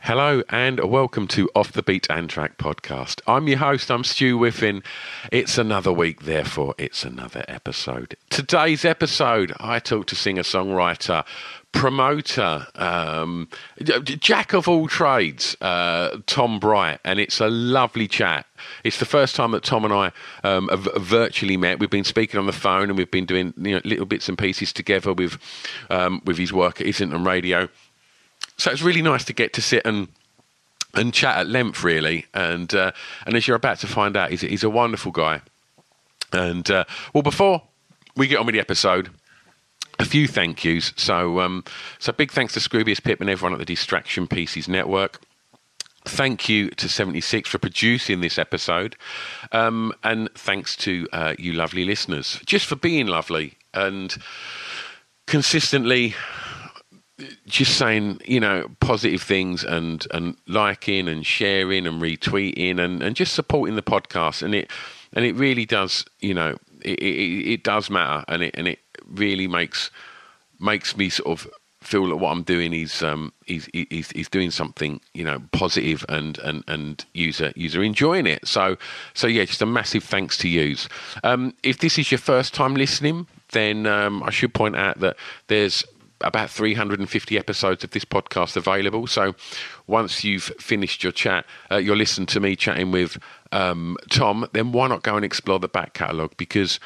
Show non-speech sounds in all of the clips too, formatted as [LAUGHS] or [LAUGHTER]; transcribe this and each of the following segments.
Hello and welcome to Off the Beaten Track podcast. I'm your host, I'm Stu Whiffin. It's another week, therefore it's another episode. Today's episode, I talk to singer-songwriter, promoter, um, jack of all trades, uh, Tom Bright, and it's a lovely chat. It's the first time that Tom and I um, have virtually met. We've been speaking on the phone and we've been doing you know, little bits and pieces together with um, with his work at Islington Radio. So it's really nice to get to sit and and chat at length, really. And uh, and as you're about to find out, he's, he's a wonderful guy. And uh, well, before we get on with the episode, a few thank yous. So um, so big thanks to Scroobius Pip and everyone at the Distraction Pieces Network. Thank you to 76 for producing this episode. Um, and thanks to uh, you lovely listeners, just for being lovely and consistently just saying, you know, positive things and and liking and sharing and retweeting and, and just supporting the podcast. And it and it really does, you know, it, it, it does matter and it and it really makes makes me sort of feel that what I'm doing is um is is is doing something you know positive and and and user user enjoying it. So so yeah, just a massive thanks to yous. Um, if this is your first time listening, then um, I should point out that there's about 350 episodes of this podcast available. So once you've finished your chat, uh, you'll listen to me chatting with um, Tom, then why not go and explore the back catalogue? Because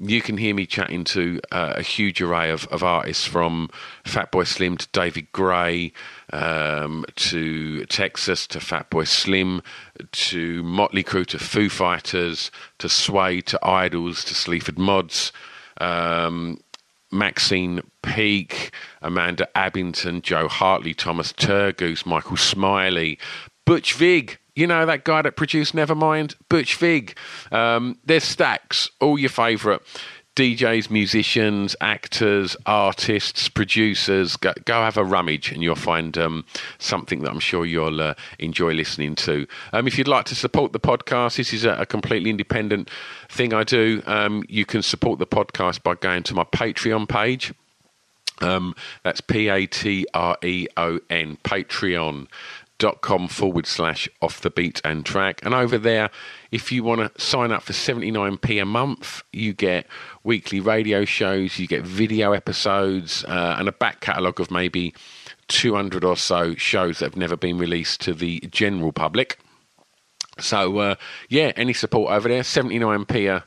you can hear me chatting to uh, a huge array of, of artists from Fatboy Slim to David Gray um, to Texas to Fatboy Slim to Motley Crue to Foo Fighters to Sway to Idles to Sleaford Mods. Um, Maxine Peake, Amanda Abbington, Jo Hartley, Thomas Turgoose, Michael Smiley, Butch Vig. You know that guy that produced Nevermind, Butch Vig. Um, there's stacks, all your favourite DJs, musicians, actors, artists, producers. Go, go have a rummage and you'll find um, something that I'm sure you'll uh, enjoy listening to. Um, if you'd like to support the podcast, this is a, a completely independent thing I do. Um, you can support the podcast by going to my Patreon page. Um, that's P A T R E O N, Patreon dot com forward slash off the beat and track. And over there, if you want to sign up for 79p a month, you get weekly radio shows, you get video episodes, uh, and a back catalogue of maybe 200 or so shows that have never been released to the general public. So, uh, yeah, any support over there, 79p a,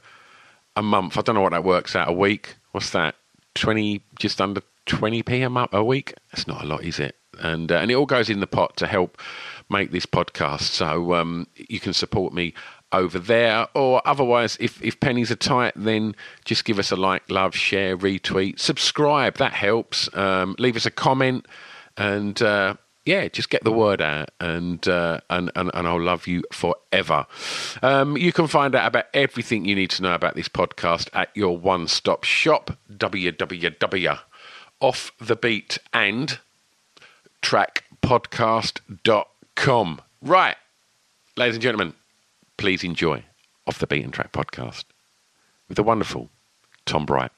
a month. I don't know what that works out a week. What's that? 20, just under 20p a month a week? That's not a lot, is it? And uh, and it all goes in the pot to help make this podcast. So um, you can support me over there, or otherwise, if if pennies are tight, then just give us a like, love, share, retweet, subscribe. That helps. Um, leave us a comment, and uh, yeah, just get the word out, and, uh, and and and I'll love you forever. Um, you can find out about everything you need to know about this podcast at your one-stop shop, www. Off the beat and trackpodcast.com. Right, ladies and gentlemen, please enjoy Off the Beaten Track podcast with the wonderful Tom Bright.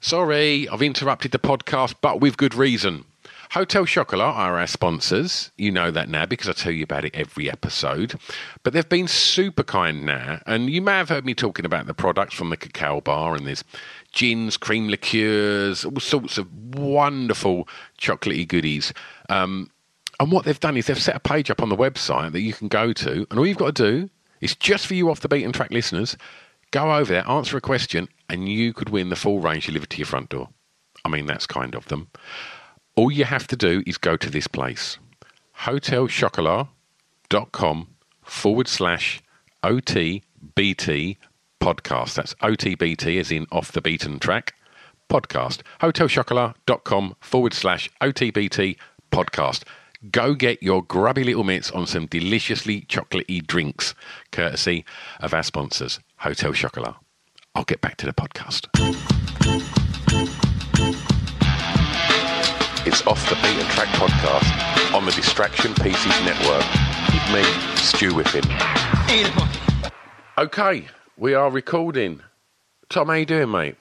Sorry, I've interrupted the podcast, but with good reason. Hotel Chocolat are our sponsors. You know that now because I tell you about it every episode. But they've been super kind now. And you may have heard me talking about the products from the cacao bar and there's gins, cream liqueurs, all sorts of wonderful chocolatey goodies. Um, and what they've done is they've set a page up on the website that you can go to, and all you've got to do is just for you off the beaten track listeners, go over there, answer a question, and you could win the full range delivered to your front door. I mean, that's kind of them. All you have to do is go to this place, hotelchocolat.com forward slash OTBT podcast. That's OTBT as in off the beaten track podcast. Hotelchocolat.com forward slash OTBT podcast. Go get your grubby little mitts on some deliciously chocolatey drinks, courtesy of our sponsors, Hotel Chocolat. I'll get back to the podcast. It's Off the Beaten Track podcast on the Distraction Pieces Network with me, Stu Whiffin. Okay, we are recording. Tom, how you doing, mate?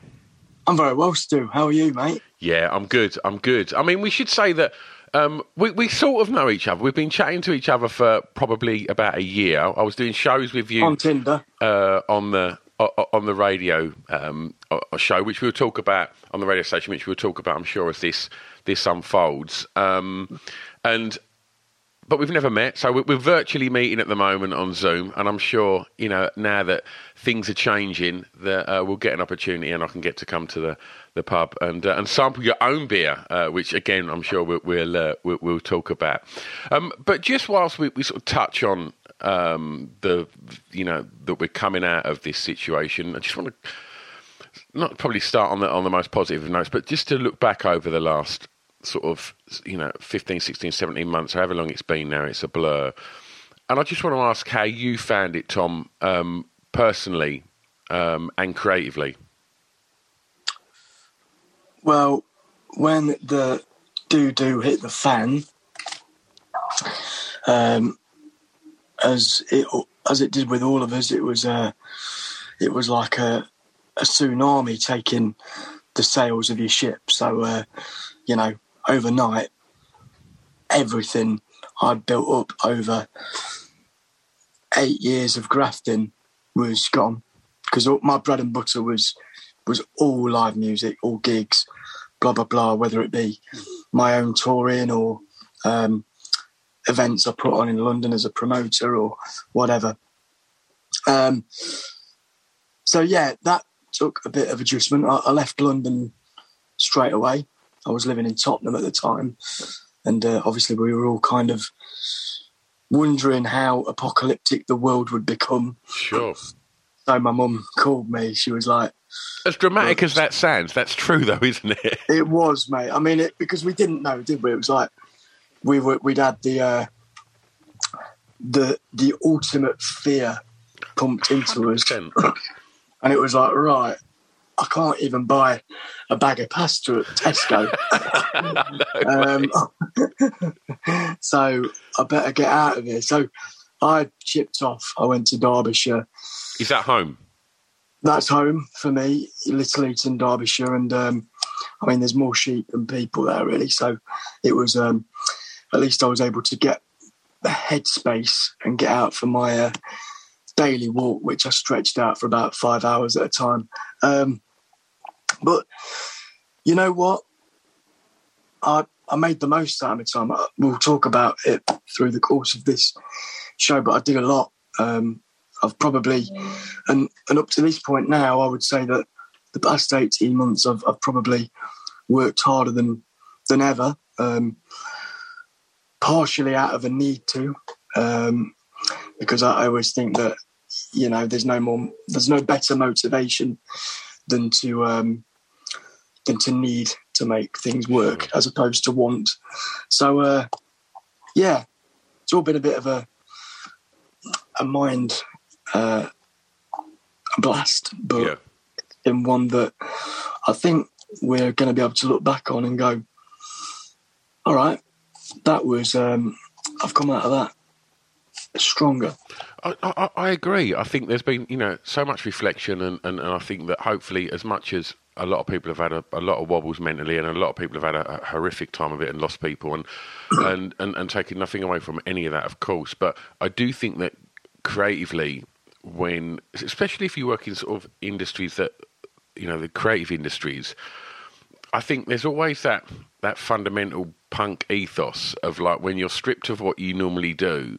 I'm very well, Stu. How are you, mate? Yeah, I'm good. I'm good. I mean, we should say that um, we, we sort of know each other. We've been chatting to each other for probably about a year. I was doing shows with you On Tinder. uh, on the on the radio um, show, which we'll talk about on the radio station, which we'll talk about, I'm sure, as this this unfolds. Um, and but we've never met, so we- we're virtually meeting at the moment on Zoom, and I'm sure you know now that things are changing, that uh, we'll get an opportunity, and I can get to come to the, the pub and uh, and sample your own beer, uh, which again I'm sure we'll we'll, uh, we'll, we'll talk about. Um, but just whilst we, we sort of touch on um, the you know that we're coming out of this situation, I just want to not probably start on the on the most positive notes, but just to look back over the last sort of you know 15, 16, 17 months, however long it's been now, it's a blur. And I just want to ask how you found it, Tom, um, personally um, and creatively. Well, when the doo doo hit the fan, um, as it as it did with all of us, it was uh, it was like a, a tsunami taking the sails of your ship. So, uh, you know, overnight, everything I'd built up over eight years of grafting was gone because my bread and butter was was all live music, all gigs, blah blah blah. Whether it be my own touring or um, events I put on in London as a promoter or whatever. Um, so yeah, that took a bit of adjustment. I, I left London straight away. I was living in Tottenham at the time, and uh, obviously we were all kind of wondering how apocalyptic the world would become. Sure. So my mum called me. She was like, As dramatic as that sounds, that's true though, [LAUGHS] isn't it? It was, mate. I mean, it because we didn't know, did we? It was like we were we'd had the uh, the the ultimate fear pumped into us, 100%. and it was like, right, I can't even buy a bag of pasta at Tesco, [LAUGHS] um, [LAUGHS] so I better get out of here. So I chipped off. I went to Derbyshire. Is that home? That's home for me, Little Eaton, Derbyshire, and um, I mean, there's more sheep than people there, really. So it was um, at least I was able to get the headspace and get out for my uh, daily walk, which I stretched out for about five hours at a time. Um, but you know what? I I made the most out of my time. I- We'll talk about it through the course of this show, but I did a lot. Um, I've probably, and and up to this point now, I would say that the past eighteen months, I've, I've probably worked harder than than ever. Um, partially out of a need to, um, because I, I always think that you know there's no more, there's no better motivation than to um, to need to make things work as opposed to want. So uh, yeah, it's all been a bit of a a mind uh, blast, but Yeah. in one that I think we're going to be able to look back on and go, all right, that was um, I've come out of that stronger. I, I, I agree. I think there's been, you know, so much reflection, and, and, and I think that hopefully, as much as a lot of people have had a, a lot of wobbles mentally, and a lot of people have had a, a horrific time of it and lost people, and, [CLEARS THROAT] and and and taking nothing away from any of that, of course. But I do think that creatively, when especially if you work in sort of industries that you know, the creative industries, I think there's always that that fundamental punk ethos of like when you're stripped of what you normally do,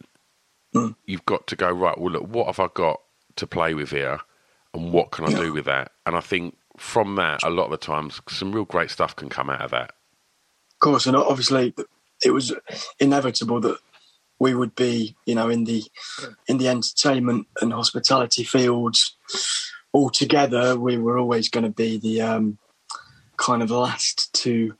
Mm. you've got to go right. Well, look, what have I got to play with here, and what can I do with that? And I think from that, a lot of the times, some real great stuff can come out of that. Of course, and obviously it was inevitable that we would be, you know, in the in the entertainment and hospitality fields all together. We were always going to be the um, kind of last to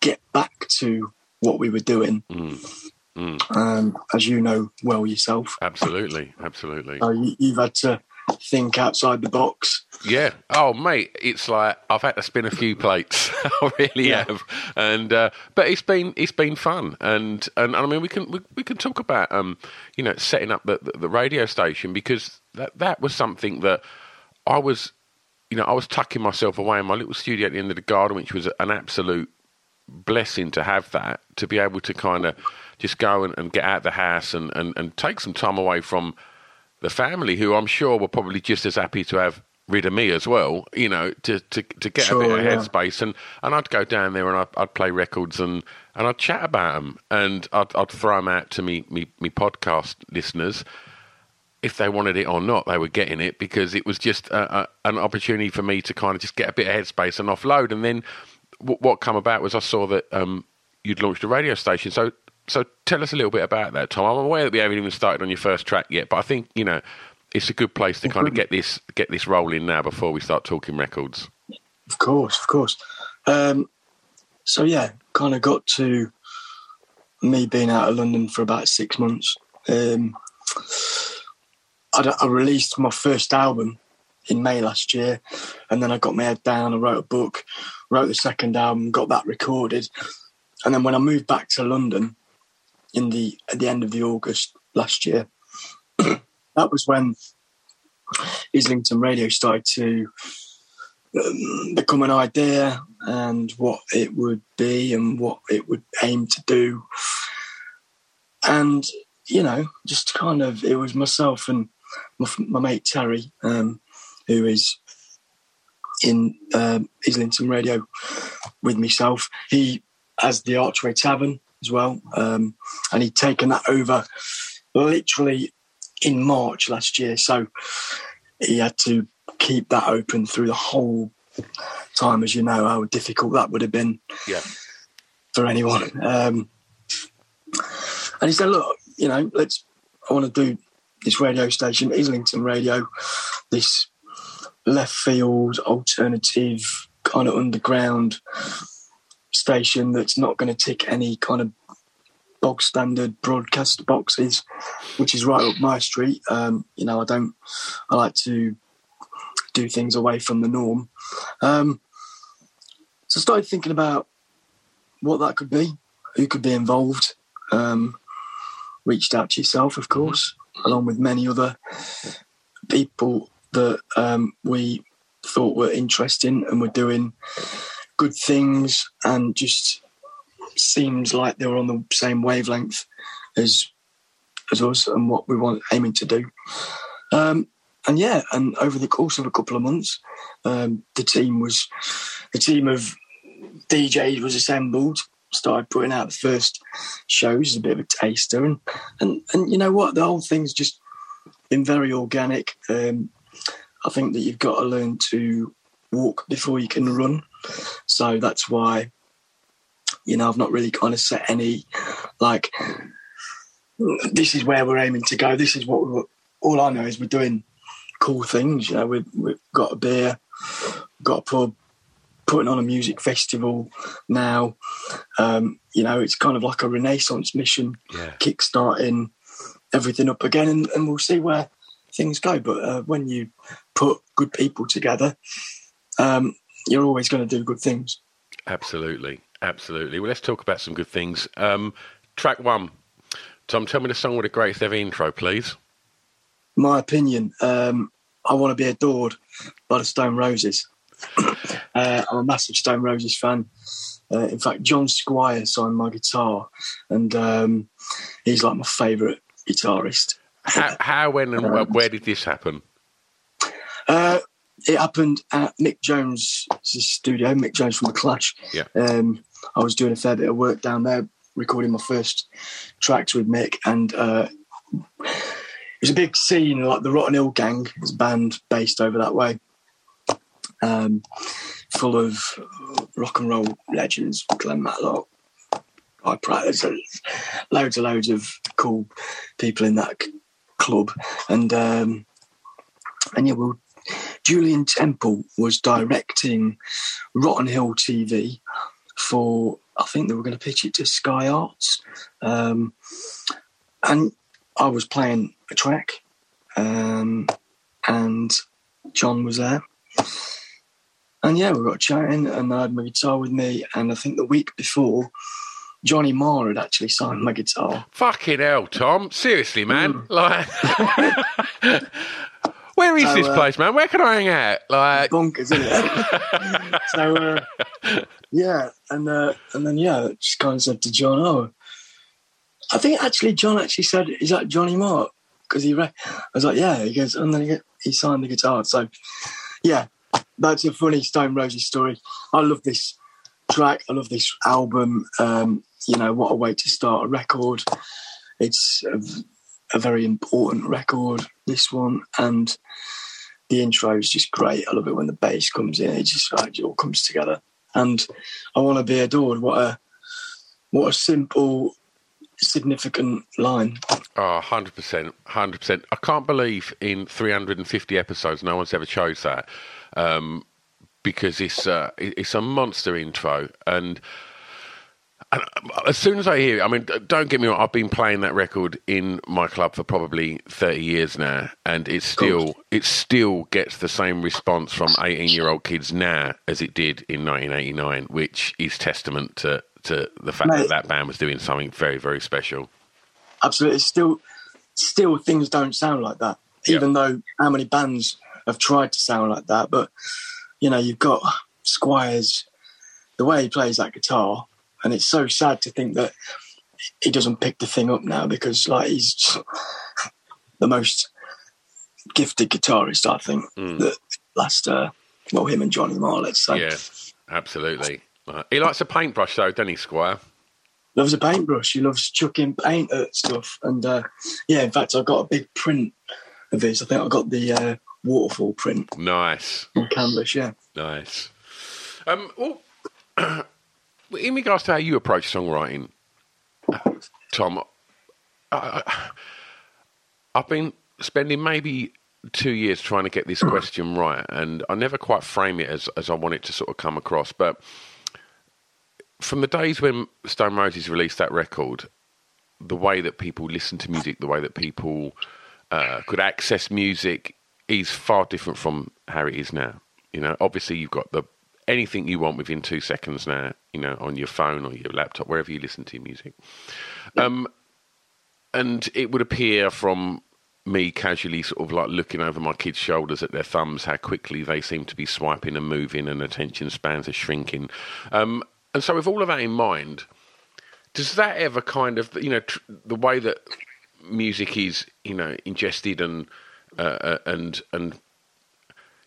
get back to what we were doing, Mm. Mm. um, as you know well yourself. Absolutely, absolutely. So you, you've had to think outside the box. Yeah. Oh, mate, it's like I've had to spin a few plates. [LAUGHS] I really Yeah. have. And uh, but it's been it's been fun. And and, I mean, we can we, we can talk about um you know setting up the, the the radio station because that that was something that I was you know I was tucking myself away in my little studio at the end of the garden, which was an absolute blessing to have that to be able to kind of just go and, and get out of the house and, and, and take some time away from the family, who I'm sure were probably just as happy to have rid of me as well, you know, to, to, to get a bit of yeah. headspace. And, and I'd go down there and I'd, I'd play records and, and I'd chat about them and I'd, I'd throw them out to me, me, me podcast listeners. If they wanted it or not, they were getting it because it was just a, a, an opportunity for me to kind of just get a bit of headspace and offload. And then w- what come about was I saw that um, you'd launched a radio station. So so tell us a little bit about that, Tom. I'm aware that we haven't even started on your first track yet, but I think you know it's a good place to kind of get this get this rolling now before we start talking records. Of course, of course. Um, so yeah, kind of got to me being out of London for about six months. Um, I, I released my first album in May last year, and then I got my head down. I wrote a book, wrote the second album, got that recorded, and then when I moved back to London in the at the end of the August last year, [CLEARS THROAT] that was when Islington Radio started to um, become an idea and what it would be and what it would aim to do. And, you know, just kind of, it was myself and my, my mate Terry, um, who is in um, Islington Radio with myself. He has the Archway Tavern as well. Um, and he'd taken that over literally in March last year. So he had to keep that open through the whole time, as you know, how difficult that would have been Yeah, for anyone. Um, and he said, "Look, you know, let's. I want to do this radio station, Islington Radio, this left field, alternative, kind of underground station that's not going to tick any kind of bog standard broadcast boxes, which is right up my street. Um, you know, I don't. I like to do things away from the norm. Um, so I started thinking about what that could be, who could be involved. Um, reached out to yourself, of course, along with many other people that um, we thought were interesting and were doing good things, and just seems like they were on the same wavelength as as us and what we want aiming to do. Um, and yeah, and over the course of a couple of months, um, the team was the team of DJs was assembled. Started putting out the first shows as a bit of a taster, and and and you know what, the whole thing's just been very organic. Um, I think that you've got to learn to walk before you can run, so that's why you know I've not really kind of set any like this is where we're aiming to go. This is what we're, all I know is we're doing cool things. You know, we've, we've got a beer, got a pub, putting on a music festival now. Um, you know, it's kind of like a renaissance mission, yeah, kickstarting everything up again, and, and we'll see where things go. But uh, when you put good people together, um, you're always going to do good things. absolutely, absolutely. Well, let's talk about some good things. Um, track one, Tom. Tell me the song with the greatest ever intro, please. My opinion, um, I want to be adored by the Stone Roses. [CLEARS THROAT] uh, I'm a massive Stone Roses fan. Uh, in fact, John Squire signed my guitar, and um, he's like my favourite guitarist. How, how when, and where, [LAUGHS] where did this happen? Uh, it happened at Mick Jones' studio, Mick Jones from The Clash. Yeah. Um, I was doing a fair bit of work down there, recording my first tracks with Mick, and uh, it was a big scene, like the Rotten Hill Gang, it's a band based over that way, um, full of rock and roll legends, Glen Matlock, Guy Pratt, there's loads and loads of cool people in that club, and um, and yeah, well, Julien Temple was directing Rotten Hill TV for, I think they were going to pitch it to Sky Arts. Um, and I was playing a track, um, and John was there. And yeah, we got chatting, and I had my guitar with me. And I think the week before, Johnny Marr had actually signed my guitar. Fucking hell, Tom. Seriously, man. Like, [LAUGHS] [LAUGHS] where is So, this uh, place, man? Where can I hang out? Like, bonkers, isn't it? [LAUGHS] so uh, yeah, and uh, and then yeah, just kind of said to John, "Oh, I think actually John actually said, is that Johnny Marr?" Because he, re- I was like, "Yeah." He goes, and then he, he signed the guitar. So yeah, that's a funny Stone Roses story. I love this track. I love this album. Um, you know, what a way to start a record. It's a, a very important record. This one and the intro is just great. I love it when the bass comes in. It just like, it all comes together. And I want to be adored. What a what a simple, significant line. Oh, 100%. 100%. I can't believe in 350 episodes no one's ever chose that um, because it's, uh, it's a monster intro. And, and Uh, as soon as I hear it, I mean, don't get me wrong, I've been playing that record in my club for probably 30 years now, and it still, it still gets the same response from 18 year old kids now as it did in 1989, which is testament to, to the fact that Mate. that band was doing something very, very special. Absolutely, still, still things don't sound like that. Yeah. Even though how many bands have tried to sound like that, but you know, you've got Squires, the way he plays that guitar, and it's so sad to think that he doesn't pick the thing up now because like he's [SIGHS] the most gifted guitarist I think that last uh, well him and Johnny Marr let's say Yeah, absolutely. Uh, he likes a paintbrush, though, doesn't he, Squire? loves a paintbrush. He loves chucking paint at stuff. And uh, yeah in fact I've got a big print of his. I think I got the uh, waterfall print Nice, on canvas yeah. Nice. Um, well, [CLEARS THROAT] in regards to how you approach songwriting, Tom, I, I've been spending maybe two years trying to get this question right, and I never quite frame it as, as I want it to sort of come across. But from the days when Stone Roses released that record, the way that people listen to music, the way that people uh, could access music is far different from how it is now. You know, obviously you've got the anything you want within two seconds now. You know, on your phone or your laptop, wherever you listen to your music. Um, and it would appear from me casually sort of like looking over my kids' shoulders at their thumbs how quickly they seem to be swiping and moving and attention spans are shrinking. Um, and so with all of that in mind, does that ever kind of you know tr- the way that music is you know ingested and uh, uh, and and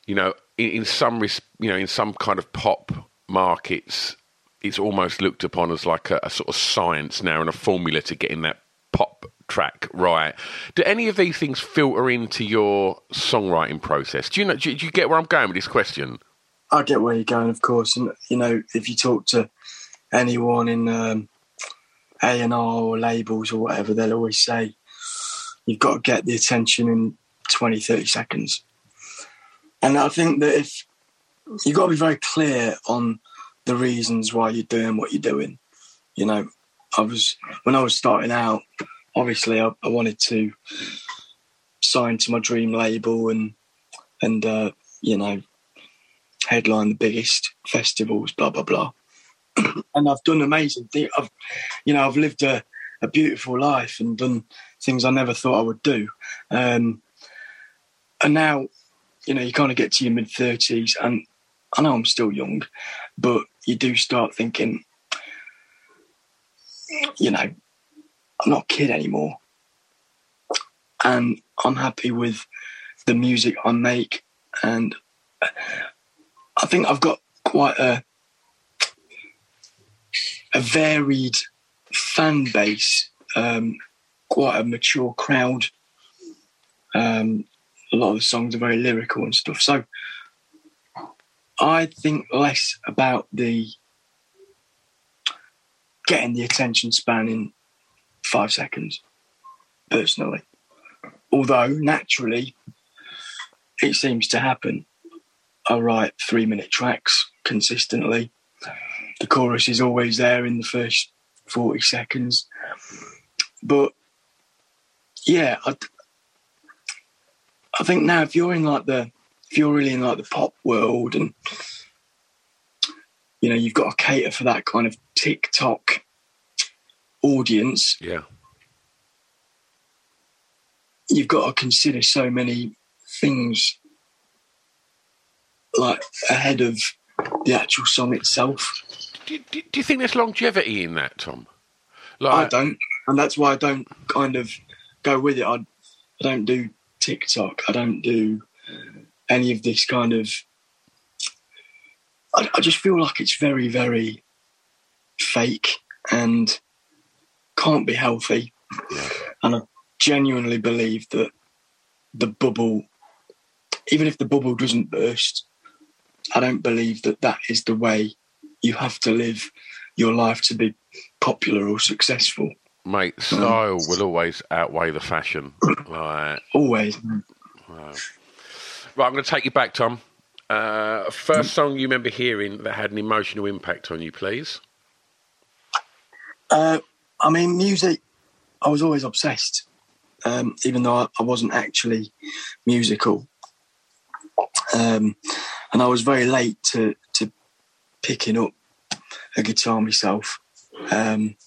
you know in, in some res- you know in some kind of pop markets it's almost looked upon as like a, a sort of science now and a formula to getting that pop track right. Do any of these things filter into your songwriting process? Do you know do, do you get where i'm going with this question? I get where you're going of course. And you know if you talk to anyone in um, A&R or labels or whatever they'll always say you've got to get the attention in 20 30 seconds and I think that if you've got to be very clear on the reasons why you're doing what you're doing. You know, I was when I was starting out, obviously I, I wanted to sign to my dream label and and uh, you know headline the biggest festivals, blah blah blah. [CLEARS THROAT] and I've done amazing things. I've you know I've lived a, a beautiful life and done things I never thought I would do. Um, and now, you know, you kind of get to your mid thirties, and I know I'm still young, but you do start thinking, you know, I'm not a kid anymore, and I'm happy with the music I make, and I think I've got quite a a varied fan base, um, quite a mature crowd. Um, a lot of the songs are very lyrical and stuff. So I think less about the getting the attention span in five seconds, personally. Although naturally, it seems to happen. I write three minute tracks consistently. The chorus is always there in the first 40 seconds. But yeah, I, I think now if you're in like the, if you're really in like the pop world and, you know, you've got to cater for that kind of TikTok audience. Yeah. You've got to consider so many things like ahead of the actual song itself. Do, do, do you think there's longevity in that, Tom? I don't, and that's why I don't kind of go with it. I, I don't do TikTok. I don't do uh, any of this kind of. I, I just feel like it's very, very fake and can't be healthy. Yeah. And I genuinely believe that the bubble, even if the bubble doesn't burst, I don't believe that that is the way you have to live your life to be popular or successful. Mate, [COUGHS] style will always outweigh the fashion. [COUGHS] Right. Always. Right, I'm going to take you back, Tom. Uh, first song you remember hearing that had an emotional impact on you, please? Uh, I mean, music, I was always obsessed, um, even though I, I, wasn't actually musical. Um, and I was very late to, to picking up a guitar myself. Um,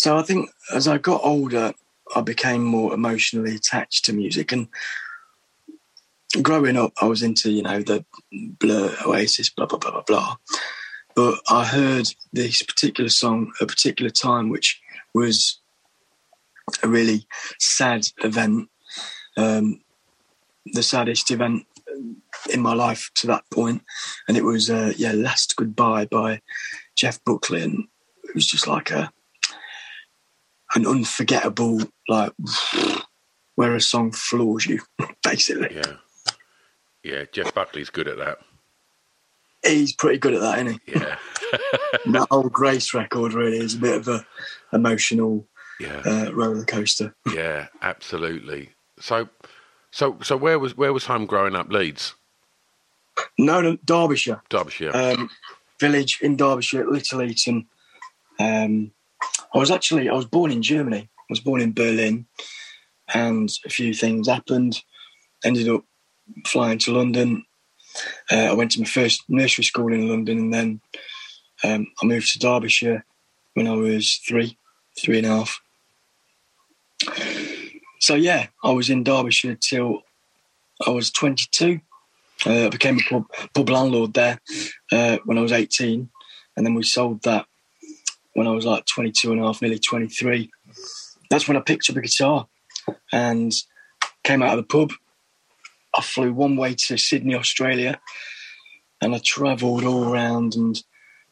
so I think as I got older, I became more emotionally attached to music. And growing up, I was into, you know, the Blur, Oasis, blah, blah, blah, blah, blah. But I heard this particular song at a particular time, which was a really sad event, um, the saddest event in my life to that point, and it was uh, yeah, "Last Goodbye" by Jeff Buckley, and it was just like a an unforgettable like where a song floors you, [LAUGHS] basically. Yeah, yeah. Jeff Buckley's good at that. He's pretty good at that, isn't he? Yeah. [LAUGHS] that whole Grace record really is a bit of a emotional yeah. uh, roller coaster. [LAUGHS] yeah, absolutely. So, so, so where was where was home growing up? Leeds. No, no Derbyshire. Derbyshire. Um, village in Derbyshire, Little Eaton. Um, I was actually I was born in Germany. I was born in Berlin, and a few things happened. Ended up flying to London. Uh, I went to my first nursery school in London, and then um, I moved to Derbyshire when I was three, three and a half. So yeah, I was in Derbyshire till I was 22. Uh, I became a pub, pub landlord there uh, when I was 18, and then we sold that when I was like 22 and a half, nearly 23. That's when I picked up a guitar and came out of the pub. I flew one way to Sydney, Australia, and I travelled all around and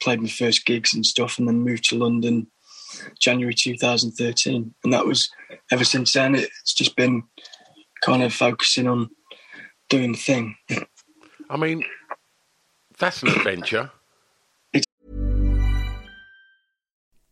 played my first gigs and stuff, and then moved to London January 2013. And that was ever since then, it's just been kind of focusing on doing the thing. I mean, that's an adventure.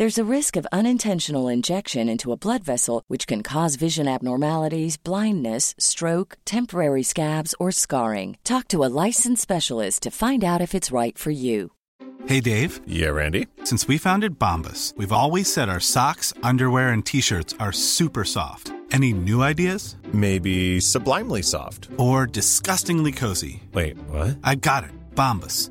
There's a risk of unintentional injection into a blood vessel, which can cause vision abnormalities, blindness, stroke, temporary scabs, or scarring. Talk to a licensed specialist to find out if it's right for you. Hey, Dave. Yeah, Randy. Since we founded Bombas, we've always said our socks, underwear, and t shirts are super soft. Any new ideas? Maybe sublimely soft. Or disgustingly cozy. Wait, what? I got it. Bombas.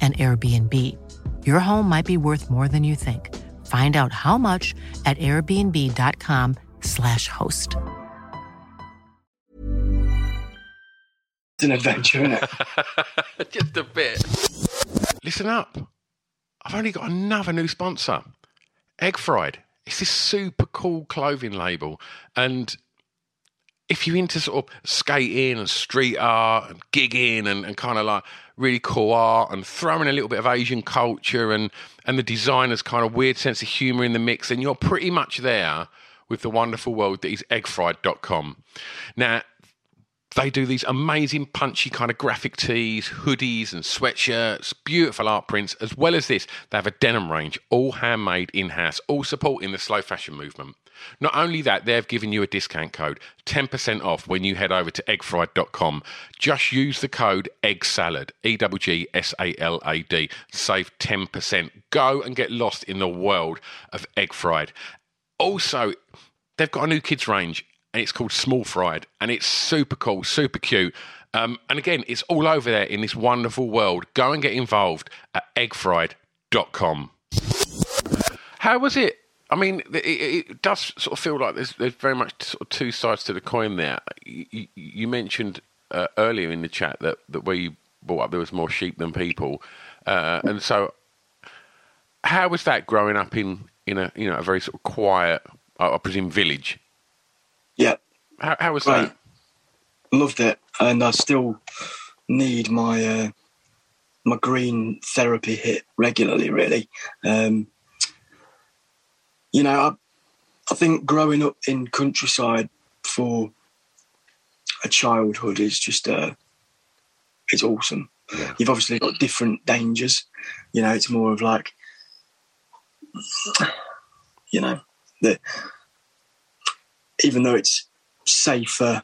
an Airbnb. Your home might be worth more than you think. Find out how much at airbnb.com/slash host. It's an adventure, isn't it? [LAUGHS] Just a bit. Listen up. I've only got another new sponsor. Egg Fried. It's this super cool clothing label. And if you're into sort of skating and street art and gigging and, and kind of like really cool art and throwing a little bit of Asian culture and and the designer's kind of weird sense of humor in the mix, then you're pretty much there with the wonderful world that is eggfried.com. Now, they do these amazing punchy kind of graphic tees, hoodies, and sweatshirts, beautiful art prints, as well as this, they have a denim range, all handmade in house, all supporting the slow fashion movement. Not only that, they've given you a discount code, 10% off when you head over to eggfried.com. Just use the code EGGSALAD, E W G S A L A D. Save 10%. Go and get lost in the world of Egg Fried. Also, they've got a new kids range and it's called Small Fried, and it's super cool, super cute. Um, and again, it's all over there in this wonderful world. Go and get involved at eggfried.com. How was it? I mean, it, it does sort of feel like there's, there's very much sort of two sides to the coin there. You, you mentioned uh, earlier in the chat that, that where you brought up there was more sheep than people, uh, and so how was that growing up in, in a you know a very sort of quiet, I presume, village? Yeah. How, how was Great. that? Loved it, and I still need my uh, my green therapy hit regularly. Really, um, you know, I, I think growing up in countryside for a childhood is just uh, it's awesome. You've obviously got different dangers. You know, it's more of like, you know, the even though it's safer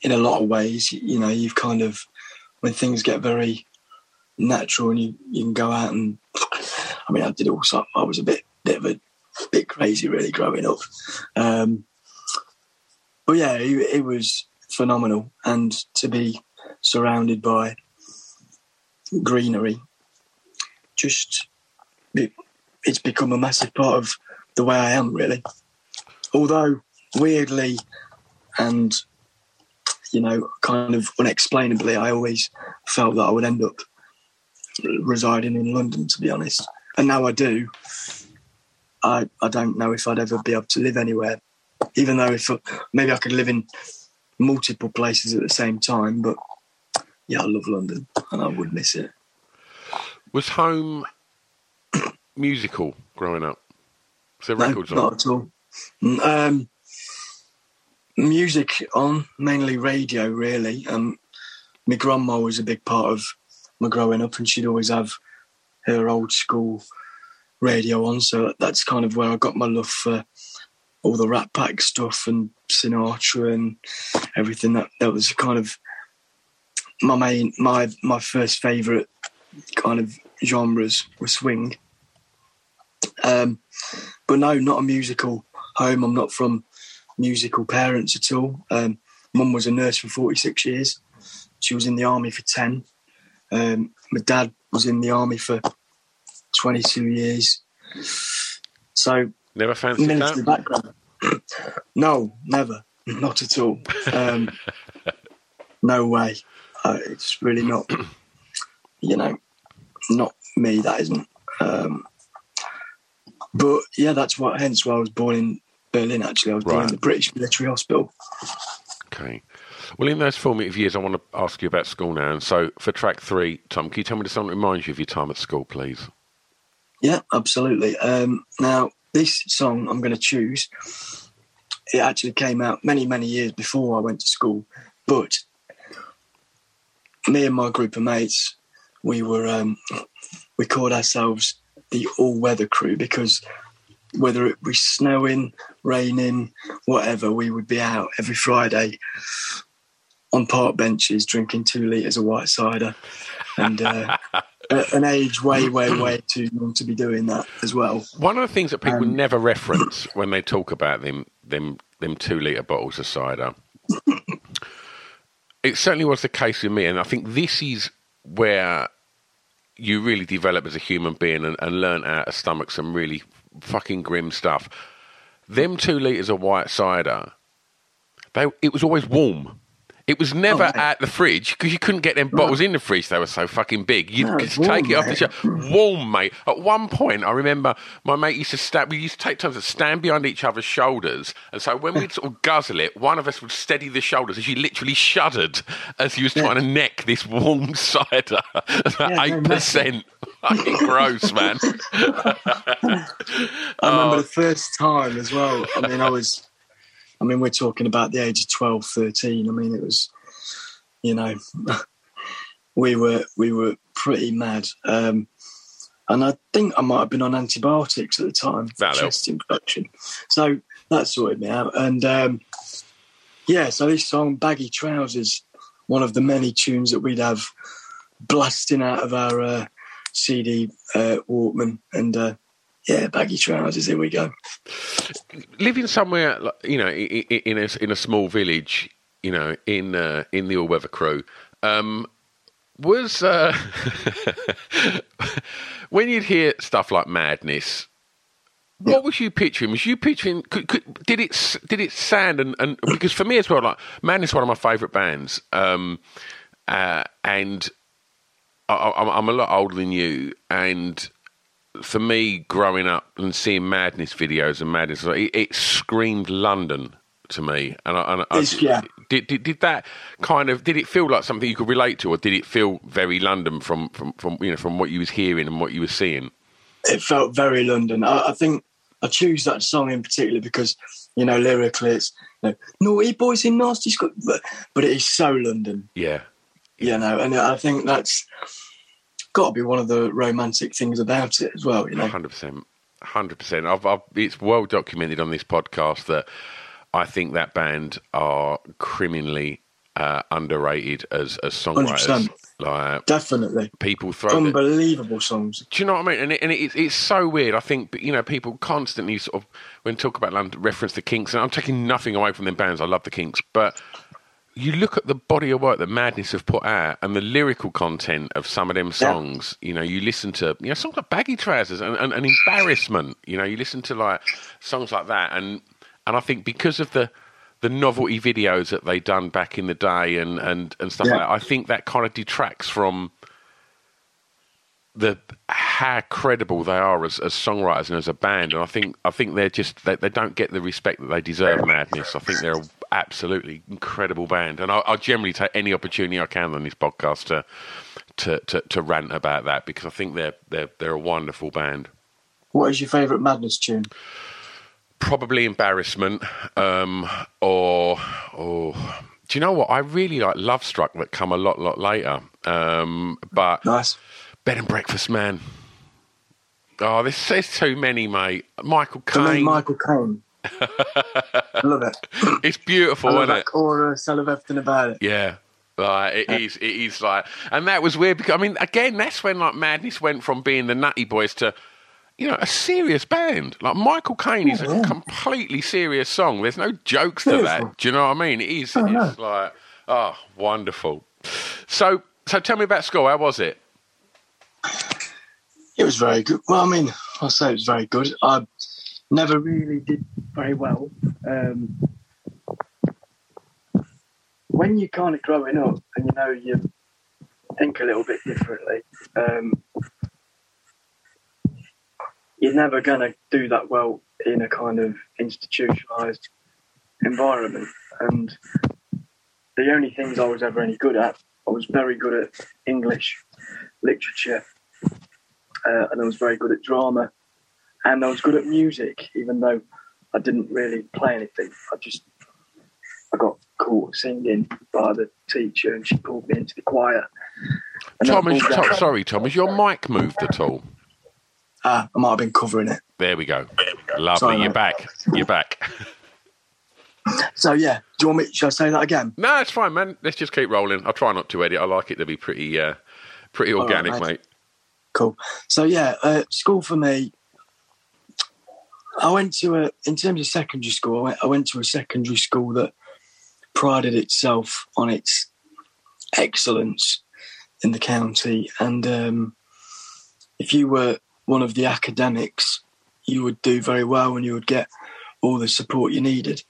in a lot of ways, you know, you've kind of when things get very natural and you, you can go out and I mean I did also I was a bit bit of a bit crazy really growing up. Um but yeah, it, it was phenomenal. And to be surrounded by greenery just it, it's become a massive part of the way I am really. Although weirdly and you know kind of unexplainably i always felt that i would end up residing in london to be honest. And now i do i i don't know if i'd ever be able to live anywhere even though if maybe i could live in multiple places at the same time but yeah i love london and i would miss it Was home musical growing up? Was there No, records not on? at all. Mm, Um, music on mainly radio, really. Um, my grandma was a big part of my growing up, and she'd always have her old school radio on. So that's kind of where I got my love for all the Rat Pack stuff and Sinatra and everything. That that was kind of my main my my first favourite kind of genres were swing. Um, but no, not a musical home. I'm not from musical parents at all. Um, Mum was a nurse for 46 years. She was in the army for 10. Um, my dad was in the army for 22 years. So Never fancied the that? background. [CLEARS THROAT] no, never, [LAUGHS] not at all. Um, [LAUGHS] no way. Uh, it's really not. [CLEARS THROAT] You know, not me. That isn't. Um, but yeah, that's what. Hence, why I was born in Berlin. Actually, I was born in the British Military Hospital. Okay. Well, in those formative years, I want to ask you about school now. And so, for track three, Tom, can you tell me something that reminds you of your time at school, please? Yeah, absolutely. Um, now, this song I'm going to choose, it actually came out many, many years before I went to school. But me and my group of mates, we were um, [LAUGHS] we called ourselves the all weather crew because whether it was snowing, raining, whatever, we would be out every Friday on park benches drinking two litres of white cider. And uh, [LAUGHS] at an age way, way, way too young to be doing that as well. One of the things that people Um, never reference when they talk about them, them, them two litre bottles of cider, it certainly was the case with me. And I think this is where you really develop as a human being and, and learn how to stomach some really fucking grim stuff. Them two litres of white cider, they, it was always warm. It was never oh, mate. at the fridge because you couldn't get them bottles in the fridge. They were so fucking big. You No, take it off the shelf. Hmm. Warm, mate. At one point, I remember my mate used to stand. We used to take turns to stand behind each other's shoulders, and so when we'd sort of guzzle it, one of us would steady the shoulders as she literally shuddered as he was trying to neck this warm [LAUGHS] cider at eight percent. Fucking gross, man. [LAUGHS] I Oh. remember the oh. first time as well. I mean, I was, I mean, we're talking about the age of 12, 13. I mean, it was, you know, [LAUGHS] we were we were pretty mad. Um, and I think I might have been on antibiotics at the time, for chest infection. So that sorted me out. And um, yeah, so this song, Baggy Trousers, one of the many tunes that we'd have blasting out of our uh, CD uh, Walkman. And uh, yeah, Baggy Trousers, here we go. living somewhere, you know, in a in a small village, you know, in uh, in the all weather crew, um, was uh, [LAUGHS] when you'd hear stuff like madness. What was you picturing? Was you picturing? Could, could, did it did it sound and, and because for me as well, like Madness, is one of my favourite bands, um, uh, and I, I- I'm a lot older than you, and for me, growing up and seeing Madness videos and Madness, it, it screamed London to me. And I, and I, yeah. did, did did that kind of did it feel like something you could relate to, or did it feel very London from from, from you know from what you was hearing and what you were seeing? it felt very London. I, I think I choose that song in particular because, you know, lyrically it's you know, naughty boys in nasty school, but, but it is so London, Yeah, you know, and I think that's got to be one of the romantic things about it as well, you know. hundred percent, hundred percent. It's well documented on this podcast that I think that band are criminally uh, underrated as as songwriters. 100%. Like Definitely. people throw Unbelievable songs. Do you know what I mean? And, it, and it, it's so weird. I think you know people constantly sort of when talk about London reference the Kinks, and I'm taking nothing away from them bands. I love the Kinks, but you look at the body of work that Madness have put out and the lyrical content of some of them songs. You know, you listen to you know songs like Baggy Trousers and, and, and Embarrassment. You know, you listen to like songs like that, and and I think because of the the novelty videos that they done back in the day and and and stuff Yeah. like that, I think that kind of detracts from the how credible they are as, as songwriters and as a band, and I think I think they're just they, they don't get the respect that they deserve. Madness, I think they're an absolutely incredible band, and I, I generally take any opportunity I can on this podcast to, to to to rant about that because I think they're they're they're a wonderful band. What is your favourite Madness tune? Probably embarrassment, um, or or do you know what? I really like Love Struck that come a lot lot later, um, but. Nice. Bed and breakfast, man. Oh, this there's too many, mate. Michael Caine. Michael Caine. I [LAUGHS] love it. It's beautiful, I love isn't that it? chorus. I love everything about it. Yeah. Like it is, it is like, and that was weird because I mean, again, that's when like Madness went from being the Nutty Boys to, you know, a serious band. Like Michael Caine is oh, a yeah. completely serious song. There's no jokes to that. Do you know what I mean? It is. Oh, it's like, oh, wonderful. So, so tell me about school. How was it? It was very good. Well, I mean, I'll say it was very good. I never really did very well. Um, when you're kind of growing up and you know you think a little bit differently, um, you're never going to do that well in a kind of institutionalized environment. And the only things I was ever any good at, I was very good at English literature, uh, and I was very good at drama, and I was good at music, even though I didn't really play anything. I just I got caught singing by the teacher, and she pulled me into the choir. And then I Thomas, pulled Tom, sorry, Thomas, your mic moved at all? Ah, I might have been covering it. There we go. Lovely. Sorry, You're mate. back. [LAUGHS] You're back. So yeah, do you want me? Should I say that again? no, it's fine, man. Let's just keep rolling. I'll try not to edit. I like it to be pretty, uh, pretty All right, organic, mate. mate. Cool. So yeah, uh, school for me. I went to a in terms of secondary school. I went, I went to a secondary school that prided itself on its excellence in the county, and um, if you were one of the academics, you would do very well, and you would get all the support you needed.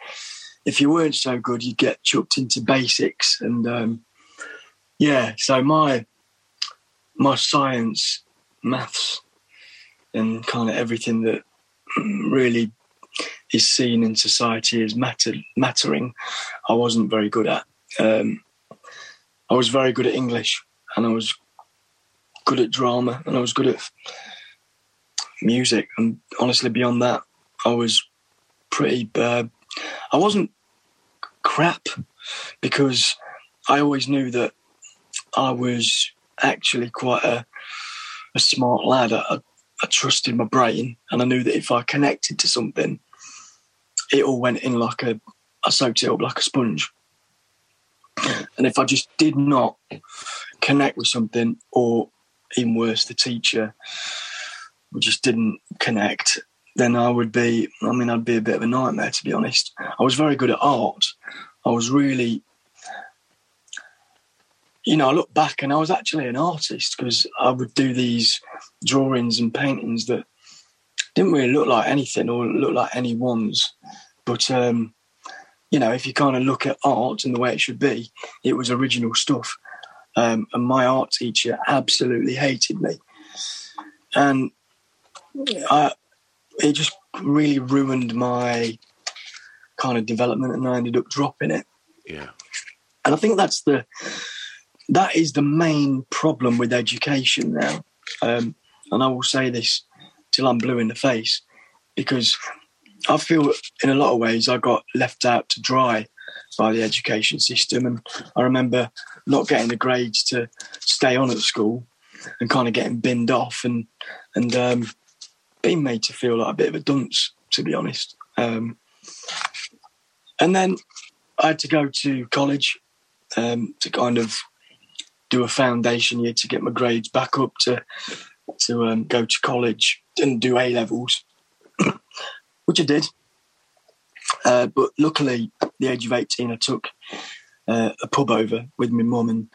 If you weren't so good, you'd get chucked into basics, and um, yeah. So my my science maths and kind of everything that really is seen in society as matter, mattering, I wasn't very good at. Um, I was very good at English and I was good at drama and I was good at music. And honestly, beyond that, I was pretty bad. I wasn't crap because I always knew that I was actually quite a, a smart lad. I, I trusted my brain, and I knew that if I connected to something, it all went in like a. I soaked it up like a sponge. And if I just did not connect with something, or even worse, the teacher we just didn't connect, then I would be. I mean, I'd be a bit of a nightmare to be honest. I was very good at art. I was really you know, I look back and I was actually an artist because I would do these drawings and paintings that didn't really look like anything or look like anyone's. But, um, you know, if you kind of look at art and the way it should be, it was original stuff. Um, and my art teacher absolutely hated me. And I, it just really ruined my kind of development and I ended up dropping it. Yeah. And I think that's the that is the main problem with education now. Um, and I will say this till I'm blue in the face, because I feel in a lot of ways I got left out to dry by the education system. And I remember not getting the grades to stay on at school and kind of getting binned off and and um, being made to feel like a bit of a dunce, to be honest. Um, and then I had to go to college um, to kind of do a foundation year to get my grades back up to to um, go to college and do A levels, [CLEARS THROAT] which I did. Uh, but luckily, at the age of eighteen, I took uh, a pub over with my mum and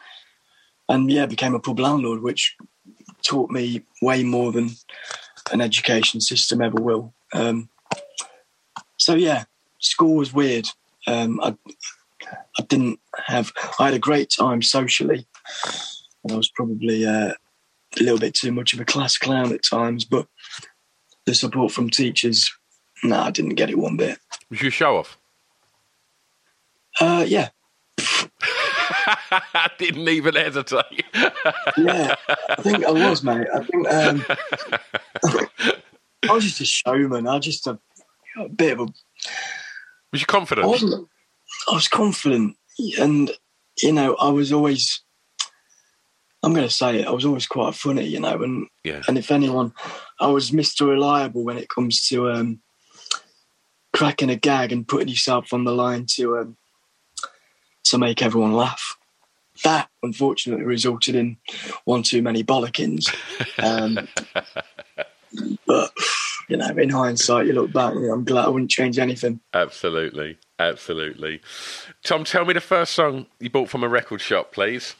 and yeah, became a pub landlord, which taught me way more than an education system ever will. Um, so yeah, school was weird. Um, I I didn't have. I had a great time socially, and I was probably uh, a little bit too much of a class clown at times. But the support from teachers, no, I didn't get it one bit. Was you show off? Uh, yeah, [LAUGHS] I Didn't even hesitate. yeah, I think I was, mate. I think um, [LAUGHS] I was just a showman. I was just a, a bit of a Was you I confident? wasn't. I was confident, and you know, I was always. I'm going to say it. I was always quite funny, you know, and Yeah. and if anyone, I was Mr. Reliable when it comes to um, cracking a gag and putting yourself on the line to um, to make everyone laugh. That unfortunately resulted in one too many bollockins. Um, [LAUGHS] but you know, in hindsight, you look back. You know, I'm glad I wouldn't change anything. Absolutely. Absolutely. Tom, tell me the first song you bought from a record shop, please.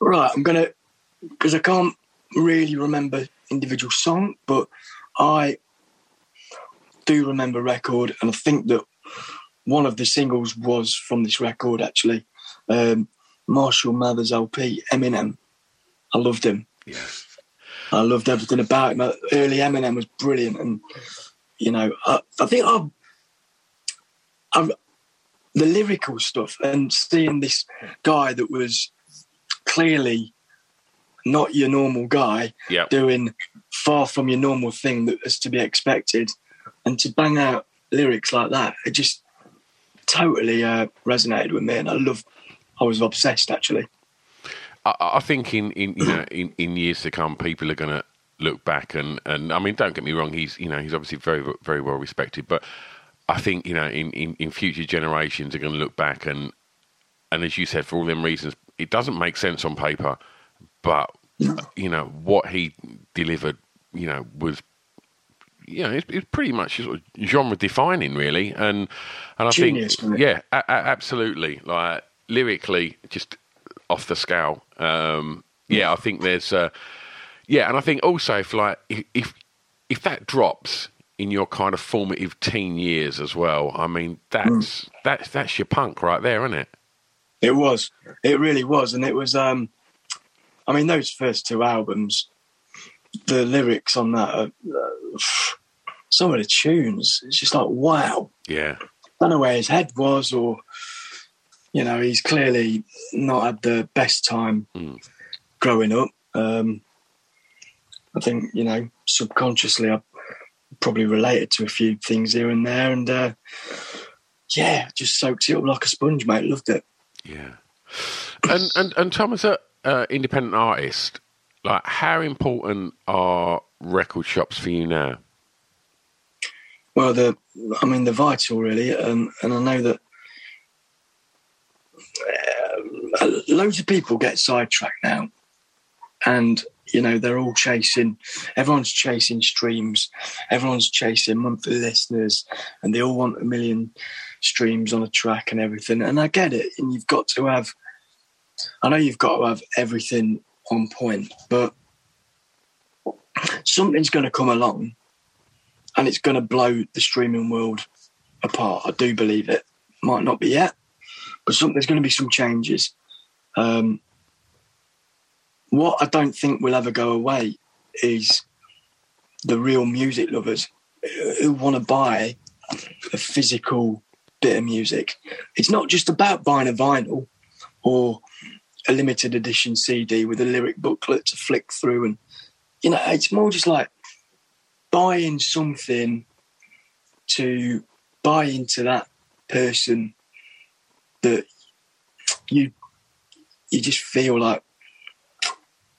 Right, I'm gonna because I can't really remember individual song, but I do remember record, and I think that one of the singles was from this record actually. Um, Marshall Mathers LP, Eminem. I loved him. Yeah. I loved everything about him. Early Eminem was brilliant, and you know, I, I think I've, I've the lyrical stuff and seeing this guy that was clearly not your normal guy Yep. doing far from your normal thing that is to be expected, and to bang out lyrics like that, it just totally uh, resonated with me, and I love. I was obsessed actually. I, I think in, in you know in, in years to come, people are going to look back and, and I mean, don't get me wrong, he's you know he's obviously very very well respected, but I think you know in, in, in future generations are going to look back and and as you said, for all them reasons, it doesn't make sense on paper, but you know what he delivered, you know, was you know, it's, it's pretty much sort of genre defining, really, and and I Genius, think, yeah, a- a- absolutely, like lyrically, just off the scale. Um, yeah, I think there's, uh, yeah, and I think also if like if- if if that drops in your kind of formative teen years as well, I mean, that's that's that's your punk right there, isn't it? It was. It really was, and it was. um I mean, those first two albums, the lyrics on that, are, uh, some of the tunes, it's just like wow. Yeah, I don't know where his head was, or you know, he's clearly not had the best time growing up. Um, I think you know, subconsciously, I probably related to a few things here and there, and uh, yeah, just soaked it up like a sponge, mate. Loved it. Yeah. And and and Tom, as a uh, independent artist, like how important are record shops for you now? Well, the I mean, the vital really, um, and I know that uh, loads of people get sidetracked now, and you know they're all chasing. Everyone's chasing streams. Everyone's chasing monthly listeners, and they all want a million streams on a track and everything. And I get it, and you've got to have. I know you've got to have everything on point, but something's going to come along and it's going to blow the streaming world apart. I do believe it. Might not be yet, but some, there's going to be some changes. Um, what I don't think will ever go away is the real music lovers who want to buy a physical bit of music. It's not just about buying a vinyl or a limited edition CD with a lyric booklet to flick through, and you know, it's more just like buying something to buy into that person that you you just feel like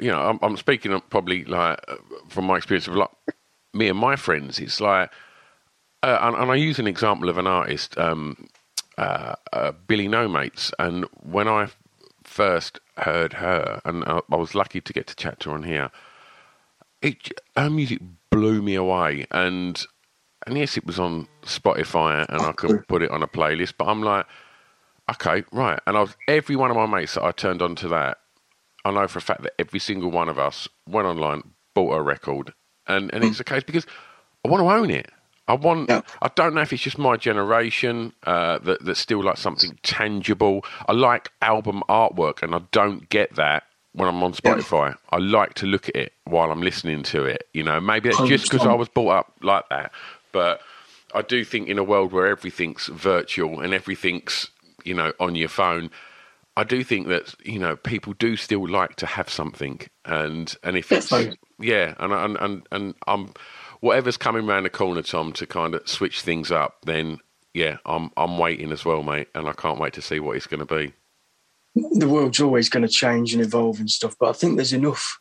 you know, I'm, I'm speaking probably like from my experience of like me and my friends. It's like, uh, and, and I use an example of an artist, um, uh, uh, Billy No Mates, and when I first heard her, and I, I was lucky to get to chat to her on here. It her music blew me away, and and yes, it was on Spotify, and I could put it on a playlist. But I'm like, okay, right. And I was every one of my mates that I turned on to that. I know for a fact that every single one of us went online, bought a record, and and it's the case because I want to own it. I want. Yeah. I don't know if it's just my generation uh, that that still like something tangible. I like album artwork, and I don't get that when I'm on Spotify. I like to look at it while I'm listening to it. You know, maybe that's just because I was brought up like that. But I do think in a world where everything's virtual and everything's you know on your phone, I do think that you know people do still like to have something, and and if it's Definitely. yeah, and and and and um, whatever's coming around the corner, Tom, to kind of switch things up, then yeah, I'm I'm waiting as well, mate, and I can't wait to see what it's going to be. the world's always going to change and evolve and stuff, but I think there's enough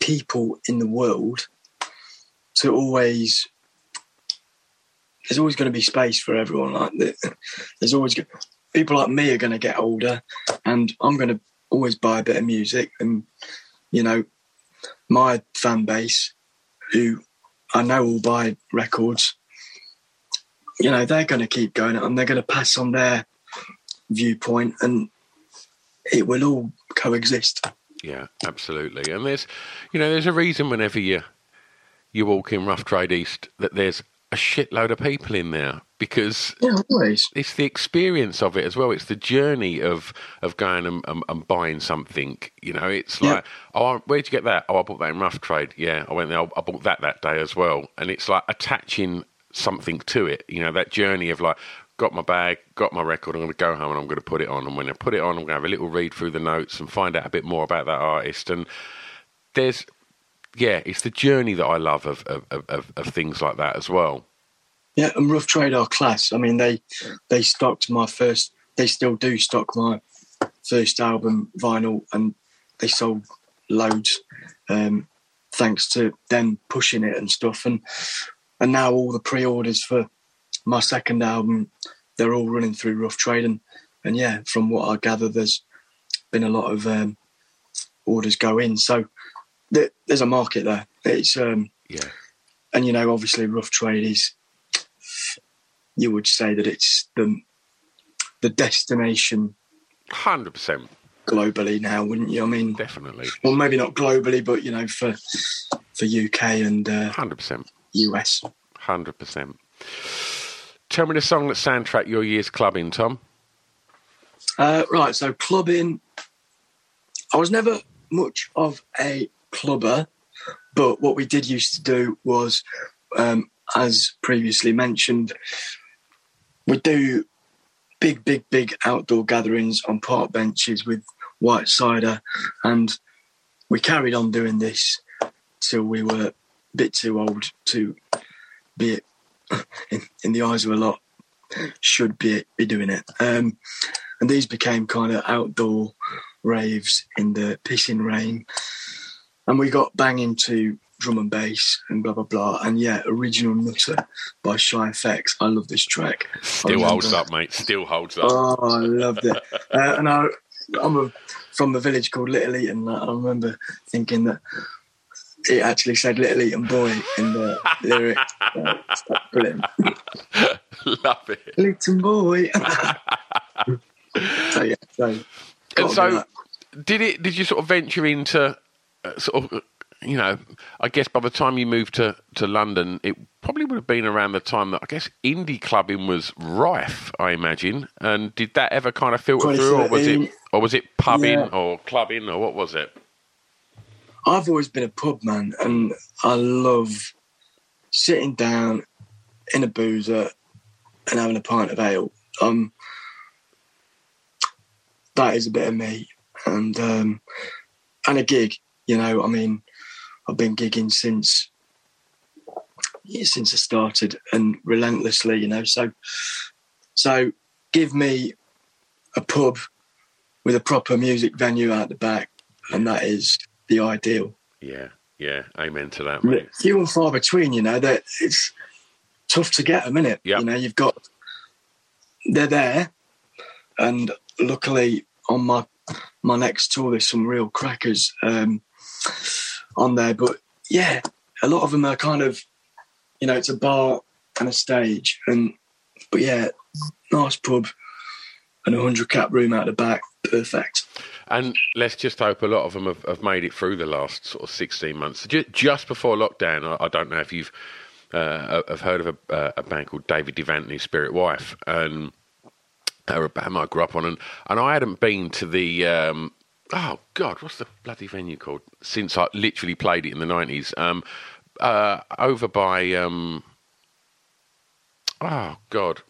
people in the world to always. There's always going to be space for everyone. Like the- there's always people like me are going to get older, and I'm going to always buy a bit of music, and you know, my fan base, who I know will buy records, you know, they're going to keep going, and they're going to pass on their viewpoint, and it will all coexist. Yeah, absolutely. And there's, you know, there's a reason whenever you you walk in Rough Trade East that there's a shitload of people in there because Yeah, it's the experience of it as well. It's the journey of of going and, and, and buying something. You know, it's Yeah. like, oh, where'd you get that? Oh, I bought that in Rough Trade. Yeah, I went there. I bought that that day as well. And it's like attaching something to it. You know, that journey of like, got my bag, got my record. I'm going to go home and I'm going to put it on. And when I put it on, I'm going to have a little read through the notes and find out a bit more about that artist. And there's, yeah, it's the journey that I love of of, of, of, things like that as well. Yeah, and Rough Trade are class. I mean, they they stocked my first. They still do stock my first album vinyl, and they sold loads. Um, thanks to them pushing it and stuff, and and now all the pre-orders for my second album, they're all running through Rough Trade, and and yeah, from what I gather, there's been a lot of um, orders go in. So there's a market there. It's um, Yeah. and you know, obviously, Rough Trade is. You would say that it's the the destination Hundred percent, globally now, wouldn't you? I mean, definitely, well, maybe not globally, but you know, for for UK and uh, hundred percent. US. Hundred percent. Tell me the song that soundtrack your year's clubbing, Tom. Uh, right, so clubbing. I was never much of a clubber, but what we did used to do was, um, as previously mentioned, we do big, big, big outdoor gatherings on park benches with white cider, and we carried on doing this till we were a bit too old to be [LAUGHS] in, in the eyes of a lot should be be doing it. Um, and these became kind of outdoor raves in the pissing rain. And we got banging to drum and bass and blah blah blah. And yeah, original Nuttah by Shy FX. I love this track. Still remember- holds up, mate. Still holds up. Oh, I loved it. uh, and I, I'm a, from a village called Little Eaton. and I remember thinking that it actually said Little Eaton Boy in the [LAUGHS] lyric. Uh, brilliant. Love it. Little Boy. [LAUGHS] so yeah, so. And so, did it? Did you sort of venture into sort of? uh, You know, I guess by the time you moved to, to London, it probably would have been around the time that I guess indie clubbing was rife. I imagine. And did that ever kind of filter through, or was it, or was it pubbing, Yeah. or clubbing, or what was it? I've always been a pub man, and I love sitting down in a boozer and having a pint of ale. Um, that is a bit of me, and um, and a gig. You know, I mean, I've been gigging since yeah, since I started, and relentlessly. You know, so so give me a pub with a proper music venue out the back, and that is the ideal. Yeah, yeah. Amen to that, mate. Few and far between, you know. That it's tough to get them, innit? Yep. You know, you've got they're there, and luckily on my my next tour, there's some real crackers um, on there. But yeah, a lot of them are kind of, you know, it's a bar and a stage, and but yeah, nice pub and a hundred cap room out the back, perfect. And let's just hope a lot of them have, have made it through the last sort of 16 months. Ju- Just before lockdown, I, I don't know if you've uh, have heard of a, uh, a band called David Devantney, Spirit Wife, and band I grew up on. And, and I hadn't been to the, um, oh God, what's the bloody venue called? Since I literally played it in the 90s. Um, uh, over by, um, oh God,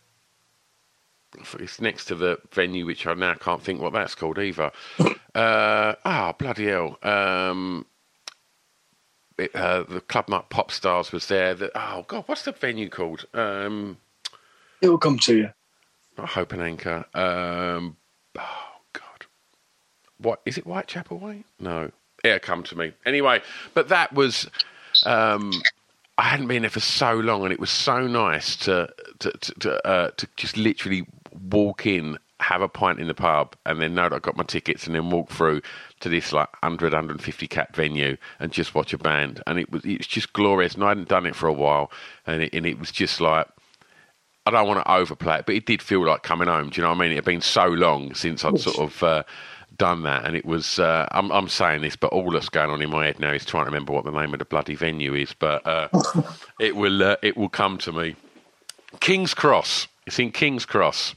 it's next to the venue, which I now can't think what that's called either. [COUGHS] uh, oh bloody hell! Um, it, uh, the Club Nut Pop Stars was there. The, oh God, what's the venue called? Um, it will come to you. Not Hope and Anchor. Um, oh what is it? Whitechapel Way? No, it'll come to me anyway. But that was. Um, I hadn't been there for so long, and it was so nice to to to to, uh, to just literally walk in, have a pint in the pub, and then know that I got my tickets, and then walk through to this like 100, 150 cap venue and just watch a band, and it was it was just glorious. And I hadn't done it for a while, and it, and it was just like. I don't want to overplay it, but it did feel like coming home. Do you know what I mean? It had been so long since I'd sort of uh, done that, and it was. Uh, I'm, I'm saying this, but all that's going on in my head now is trying to remember what the name of the bloody venue is. But uh, [LAUGHS] it will. Uh, it will come to me. King's Cross. It's in King's Cross.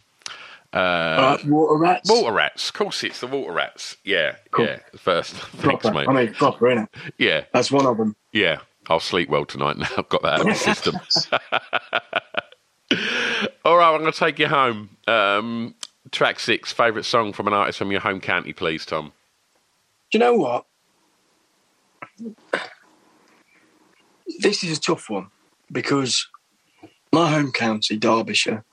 Uh, water rats. Water rats. Of course, it's the water rats. Yeah, Cool. yeah. First, [LAUGHS] thanks, mate. I mean, proper, innit? yeah, That's one of them. yeah. I'll sleep well tonight [LAUGHS] now. I've got that out of my system. All right, I'm going to take you home. Um, track six, favourite song from an artist from your home county, please, Tom. Do you know what? This is a tough one because my home county, Derbyshire,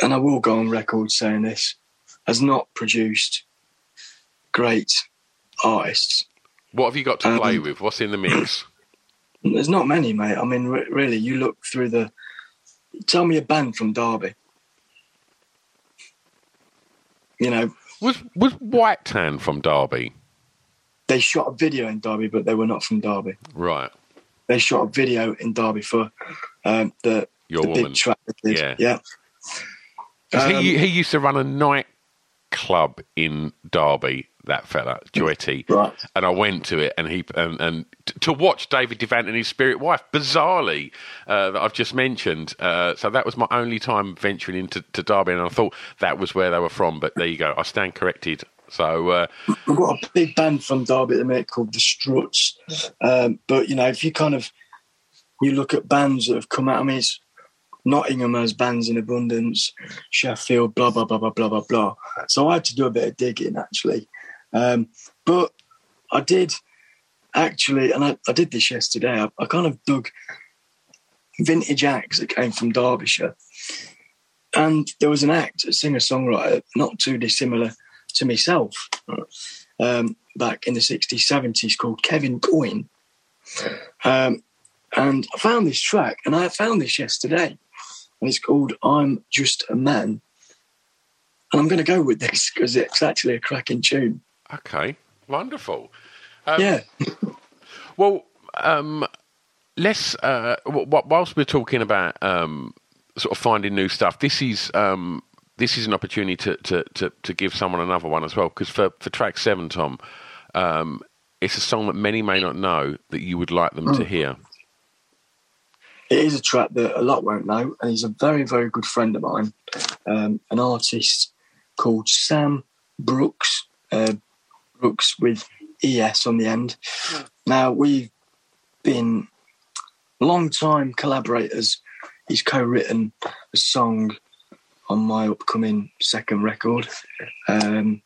and I will go on record saying this, has not produced great artists. What have you got to Um, play with? What's in the mix? [CLEARS THROAT] There's not many, mate. I mean, re- really, you look through the. Tell me a band from Derby. You know, Was was White Town from Derby? they shot a video in Derby, but they were not from Derby. Right, They shot a video in Derby for um, the, your the woman. big track. Yeah. yeah. Um, he he used to run a nightclub in Derby. That fella, Jyoti, Right. and I went to it, and he and, and to watch David Devant and his spirit wife, bizarrely, uh, that I've just mentioned. Uh, so that was my only time venturing into to Derby, and I thought that was where they were from. But there you go, I stand corrected. So uh, We've got a big band from Derby at the minute called the Struts. Um, but you know, if you kind of you look at bands that have come out, I mean, Nottingham has bands in abundance, Sheffield, blah blah blah blah blah blah blah. So I had to do a bit of digging actually, um, but I did actually, and I, I did this yesterday. I, I kind of dug vintage acts that came from Derbyshire, and there was an act, a singer songwriter, not too dissimilar to myself um, back in the 60s, 70s called Kevin Coyne. Um, and I found this track, and I found this yesterday, and it's called I'm Just a Man. And I'm going to go with this because it's actually a cracking tune. Okay, wonderful. Um, yeah. [LAUGHS] Well, um, let's. Uh, whilst we're talking about um, sort of finding new stuff, this is um, this is an opportunity to, to, to, to give someone another one as well. Because for, for track seven, Tom, um, it's a song that many may not know that you would like them to hear. It is a track that a lot won't know, and he's a very, very good friend of mine, um, an artist called Sam Brookes, uh, Brookes with ES on the end. Now, we've been long time collaborators. He's co written a song on my upcoming second record. Um,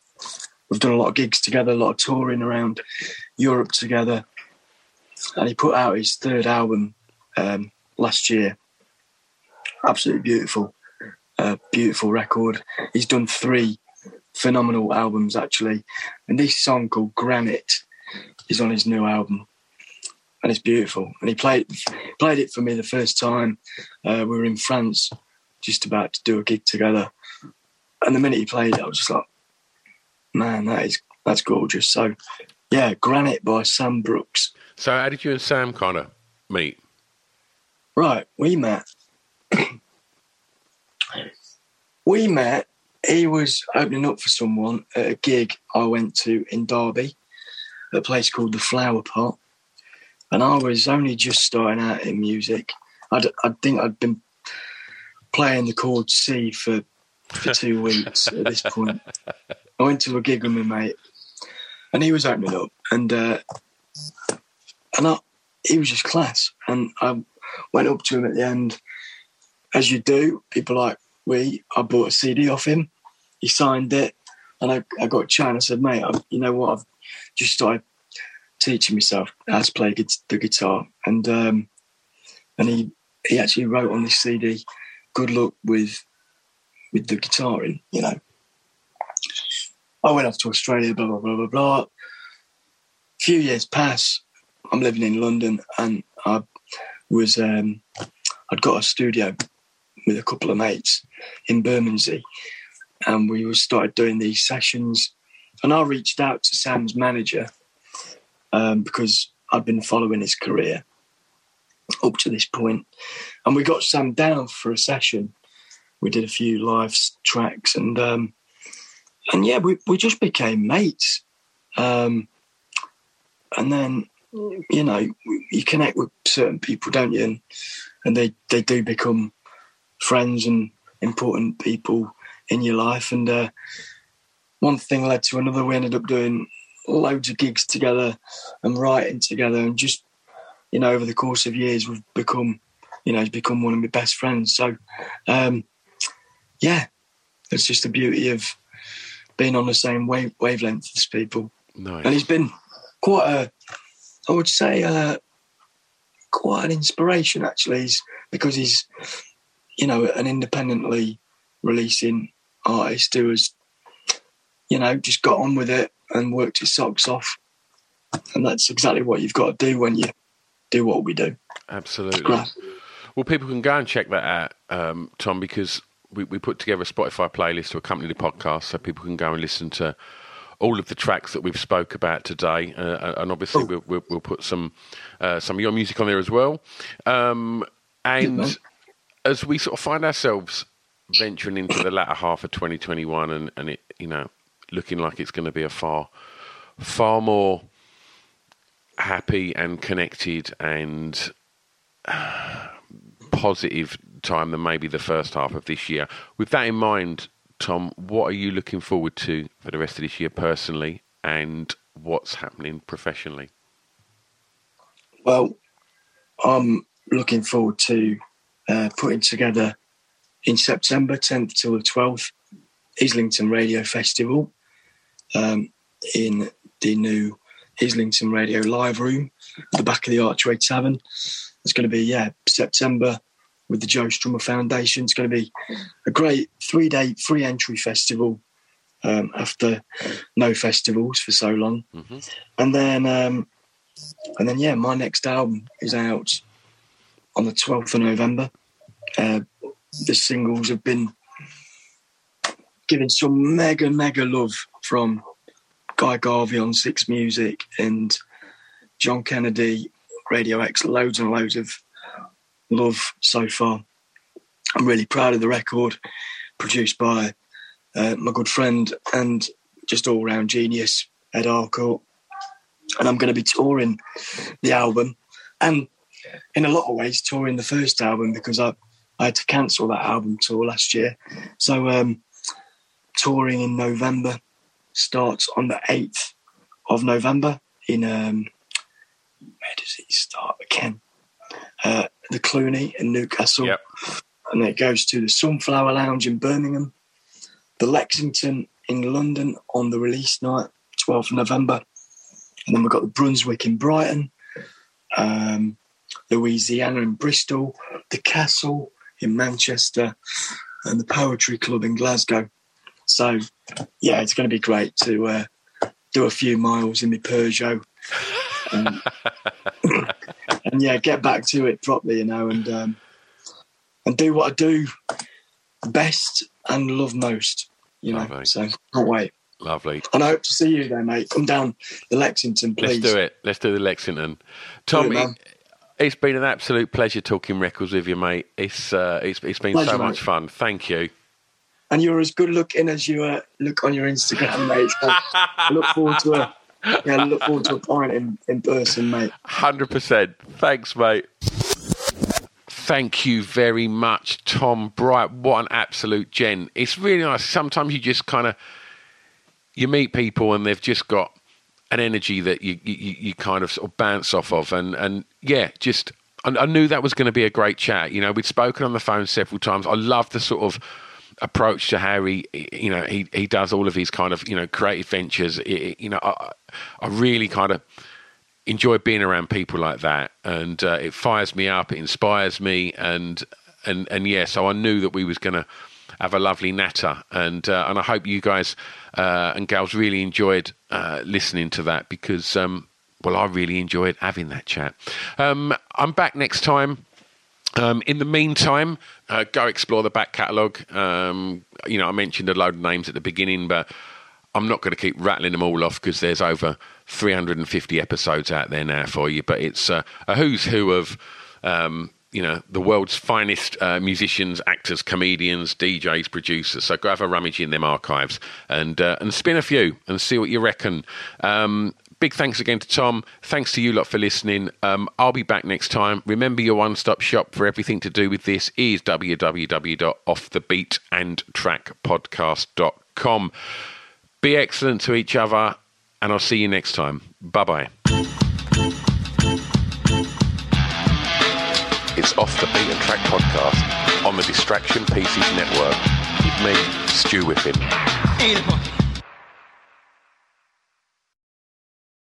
we've done a lot of gigs together, a lot of touring around Europe together. And he put out his third album um, last year. Absolutely beautiful, uh, beautiful record. He's done three phenomenal albums actually, and this song called Granite is on his new album, and it's beautiful. And he played played it for me the first time. Uh, we were in France, just about to do a gig together, and the minute he played it, I was just like, "Man, that is that's gorgeous." So, yeah, Granite by Sam Brookes. So, how did you and Sam of meet? Right, we met. [COUGHS] we met. He was opening up for someone at a gig I went to in Derby, at a place called the Flower Pot, and I was only just starting out in music. I'd, I think I'd been playing the chord C for for [LAUGHS] two weeks at this point. I went to a gig with my mate, and he was opening up, and uh, and I, he was just class. And I went up to him at the end, as you do, people like we, I bought a CD off him. He signed it, and I, I got chat. And I said, mate, i you know what? I've just started teaching myself how to play the guitar, and um, and he he actually wrote on this CD, "Good luck with with the guitar in." You know, I went off to Australia. Blah blah blah blah blah. A few years pass. I'm living in London, and I was um, I'd got a studio with a couple of mates in Bermondsey, and we started doing these sessions. And I reached out to Sam's manager um, because I'd been following his career up to this point, and we got Sam down for a session. We did a few live tracks, and um, and yeah, we we just became mates. Um, and then you know you connect with certain people, don't you? And, and they they do become friends and important people in your life. And uh, one thing led to another. We ended up doing loads of gigs together and writing together, and just you know over the course of years we've become you know he's become one of my best friends. So um, yeah, it's just the beauty of being on the same wave, wavelength as people. Nice. And he's been quite a, I would say, uh, quite an inspiration actually, he's, because he's, you know, an independently releasing artist who has, you know, just got on with it and worked his socks off. And that's exactly what you've got to do when you do what we do. Absolutely. Well, people can go and check that out, um, Tom, because we, we put together a Spotify playlist to accompany the podcast so people can go and listen to all of the tracks that we've spoke about today, uh, and obviously we'll, we'll, we'll, put some uh, some of your music on there as well. Um, and as we sort of find ourselves venturing into the latter half of 2021, and, and it you know looking like it's going to be a far far more happy and connected and uh, positive time than maybe the first half of this year. With that in mind, Tom, what are you looking forward to for the rest of this year personally, and what's happening professionally? Well, I'm looking forward to uh, putting together in September 10th till the 12th Islington Radio Festival um, in the new Islington Radio Live Room at the back of the Archway Tavern. It's going to be, yeah, September with the Joe Strummer Foundation. It's going to be a great three day free entry festival um, after no festivals for so long. Mm-hmm. And then, um, and then, yeah, my next album is out on the 12th of November. Uh, the singles have been given some mega, mega love from Guy Garvey on Six Music and John Kennedy, Radio X, loads and loads of love so far. I'm really proud of the record produced by uh, my good friend and just all round genius, Ed Harcourt. And I'm going to be touring the album and in a lot of ways touring the first album because I, I had to cancel that album tour last year. So um, touring in November starts on the 8th of November in um, where does it start again? Uh, the Cluny in Newcastle. Yep. And then it goes to the Sunflower Lounge in Birmingham, the Lexington in London on the release night, 12th of November. And then we've got the Brunswick in Brighton, um, Louisiana in Bristol, the Castle in Manchester, and the Poetry Club in Glasgow. So, yeah, it's going to be great to uh, do a few miles in the Peugeot. Um, [COUGHS] and yeah, get back to it properly, you know, and um, and do what I do best and love most, you know. Lovely. So can't wait. Lovely. And I hope to see you there, mate. Come down the Lexington, please. Let's do it. Let's do the Lexington. Tommy, it's been an absolute pleasure talking records with you, mate. It's uh, it's, it's been pleasure, so much mate. fun. Thank you. And you're as good looking as you uh, look on your Instagram, mate. So I look forward to a yeah, look forward to a pint in, in person, mate. 100%. Thanks, mate. Thank you very much, Tom Bright. What an absolute gen. It's really nice. Sometimes you just kind of you meet people and they've just got an energy that you, you, you kind of sort of bounce off of, and and yeah, just I, knew that was going to be a great chat. You know, we'd spoken on the phone several times. I love the sort of approach to how he, you know, he, he does all of his kind of, you know, creative ventures. It, you know, I, I really kind of enjoy being around people like that, and uh, it fires me up, it inspires me, and and and yeah, so I knew that we was going to have a lovely natter, and uh, and I hope you guys uh, and gals really enjoyed uh, listening to that because um, well, I really enjoyed having that chat. Um, I'm back next time. Um, in the meantime, uh, go explore the back catalogue. Um, you know, I mentioned a load of names at the beginning, but I'm not going to keep rattling them all off because there's over 350 episodes out there now for you. But it's uh, a who's who of um, you know the world's finest uh, musicians, actors, comedians, DJs, producers. So go have a rummage in them archives and uh, and spin a few and see what you reckon. Um, big thanks again to Tom. Thanks to you lot for listening. Um, I'll be back next time. Remember, your one-stop shop for everything to do with this is www.offthebeatentrackpodcast.com. Be excellent to each other, and I'll see you next time. Bye bye. It's Off the Beaten Track podcast on the Distraction Pieces Network with me, Stu Whiffen.